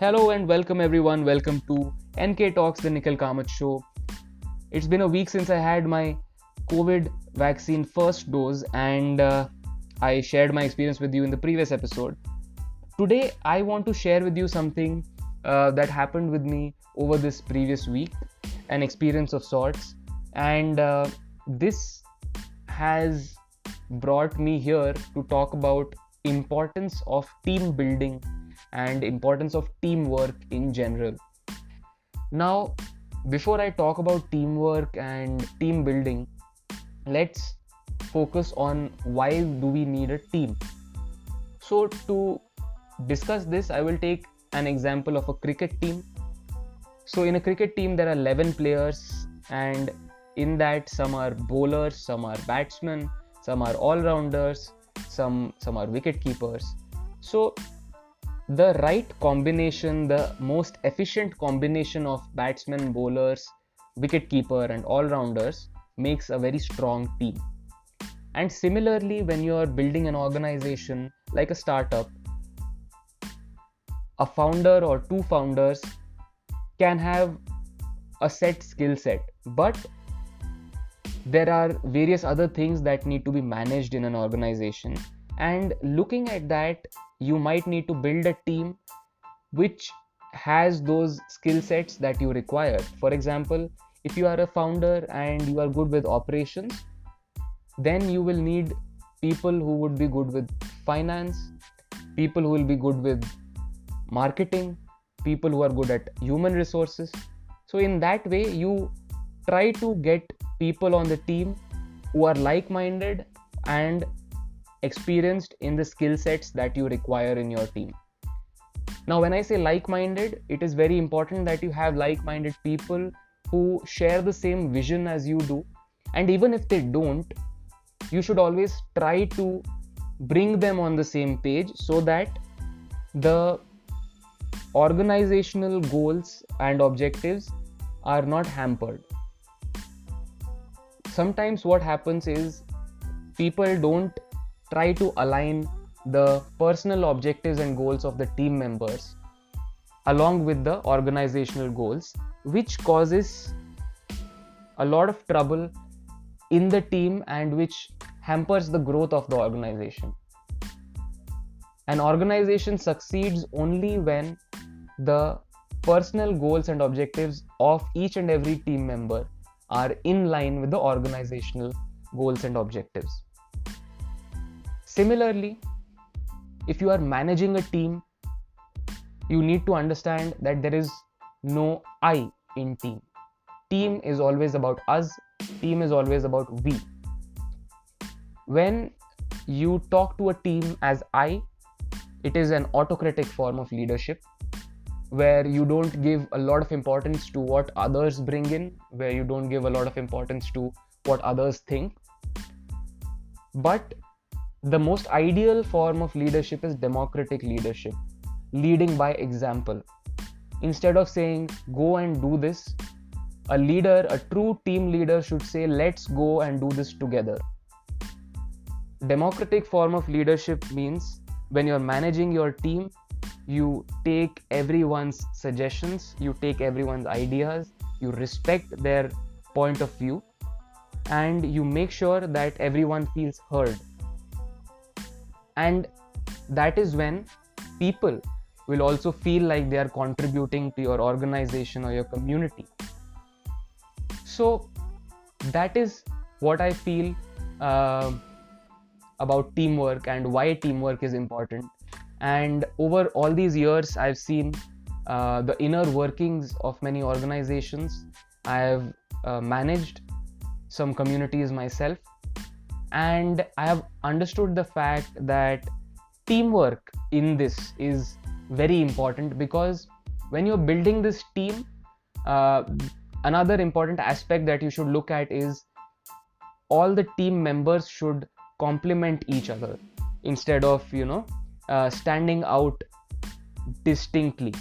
Hello and welcome everyone. Welcome to NK Talks, the Nikhil Kamath show. It's been a week since I had my COVID vaccine first dose, and uh, I shared my experience with you in the previous episode. Today, I want to share with you something uh, that happened with me over this previous week, an experience of sorts, and uh, this has brought me here to talk about importance of team building and importance of teamwork in general. Now before i talk about teamwork and team building let's focus on why do we need a team. So to discuss this i will take an example of a cricket team. So in a cricket team there are 11 players and in that some are bowlers some are batsmen some are all rounders some some are wicket keepers. So the right combination the most efficient combination of batsmen bowlers wicket keeper and all rounders makes a very strong team. And similarly when you are building an organization like a startup a founder or two founders can have a set skill set but there are various other things that need to be managed in an organization and looking at that you might need to build a team which has those skill sets that you require. For example if you are a founder and you are good with operations then you will need people who would be good with finance people who will be good with marketing people who are good at human resources. So in that way you try to get people on the team who are like minded and experienced in the skill sets that you require in your team. Now, when I say like minded, it is very important that you have like minded people who share the same vision as you do. And even if they don't, you should always try to bring them on the same page so that the organizational goals and objectives are not hampered sometimes what happens is people don't try to align the personal objectives and goals of the team members along with the organizational goals which causes a lot of trouble in the team and which hampers the growth of the organization an organization succeeds only when the personal goals and objectives of each and every team member are in line with the organizational goals and objectives. Similarly, if you are managing a team, you need to understand that there is no I in team. Team is always about us, team is always about we. When you talk to a team as I, it is an autocratic form of leadership where you don't give a lot of importance to what others bring in, where you don't give a lot of importance to what others think. But the most ideal form of leadership is democratic leadership, leading by example. Instead of saying, go and do this, a leader, a true team leader, should say, let's go and do this together. Democratic form of leadership means when you're managing your team, you take everyone's suggestions, you take everyone's ideas, you respect their point of view, and you make sure that everyone feels heard. And that is when people will also feel like they are contributing to your organization or your community. So, that is what I feel uh, about teamwork and why teamwork is important. And over all these years i've seen uh, the inner workings of many organizations. I have uh, managed some communities myself and i have understood the fact that teamwork in this is very important because when you're building this team uh, another important aspect that you should look at is all the team members should complement each other instead of you know uh, standing out distinctly.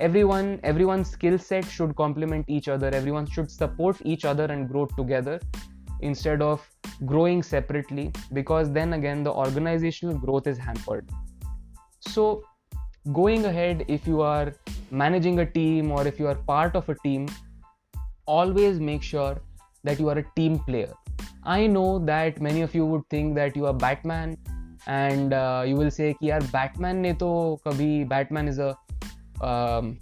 Everyone everyone's skill set should complement each other. Everyone should support each other and grow together instead of growing separately because then again the organizational growth is hampered so going ahead, if you are managing a team or if you are part of a team, always make sure that you are a team player. I know that many of you would think that you are Batman and uh, you will say कि यार Batman ने तो कभी Batman is a um,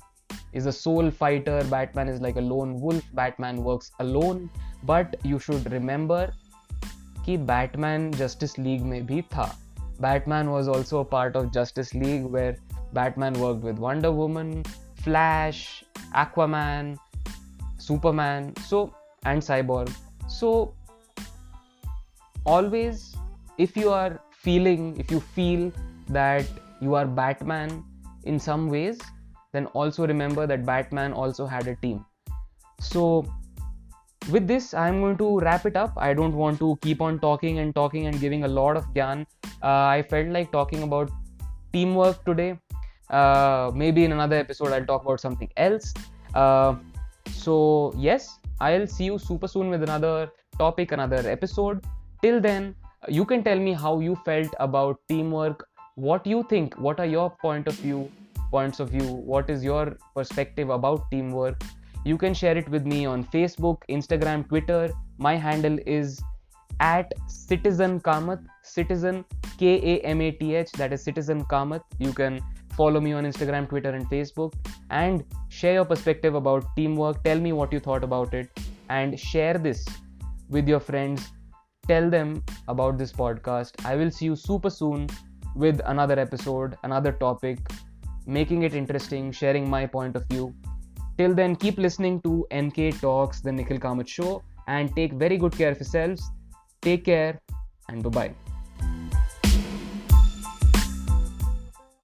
is a soul fighter Batman is like a lone wolf Batman works alone but you should remember कि Batman Justice League में भी था was also a part of Justice League where Batman worked with Wonder Woman, Flash, Aquaman, Superman, so and Cyborg. So always if you are feeling if you feel that you are Batman in some ways, then also remember that Batman also had a team. So with this i'm going to wrap it up. I don't want to keep on talking and talking and giving a lot of gyan. Uh, i felt like talking about teamwork today. Uh, maybe in another episode i'll talk about something else. Uh, so yes i'll see you super soon with another topic another episode. Till then you can tell me how you felt about teamwork. What you think? What are your point of view points of view? What is your perspective about teamwork you can share it with me on facebook instagram twitter. My handle is at citizen kamath citizen k-a-m-a-t-h that is citizen kamath. You can follow me on instagram twitter and facebook and share your perspective about teamwork. Tell me what you thought about it and share this with your friends. Tell them about this podcast. I will see you super soon with another episode another topic making it interesting sharing my point of view Till then, keep listening to NK Talks, the Nikhil Kamath Show, and take very good care of yourselves. Take care and bye bye.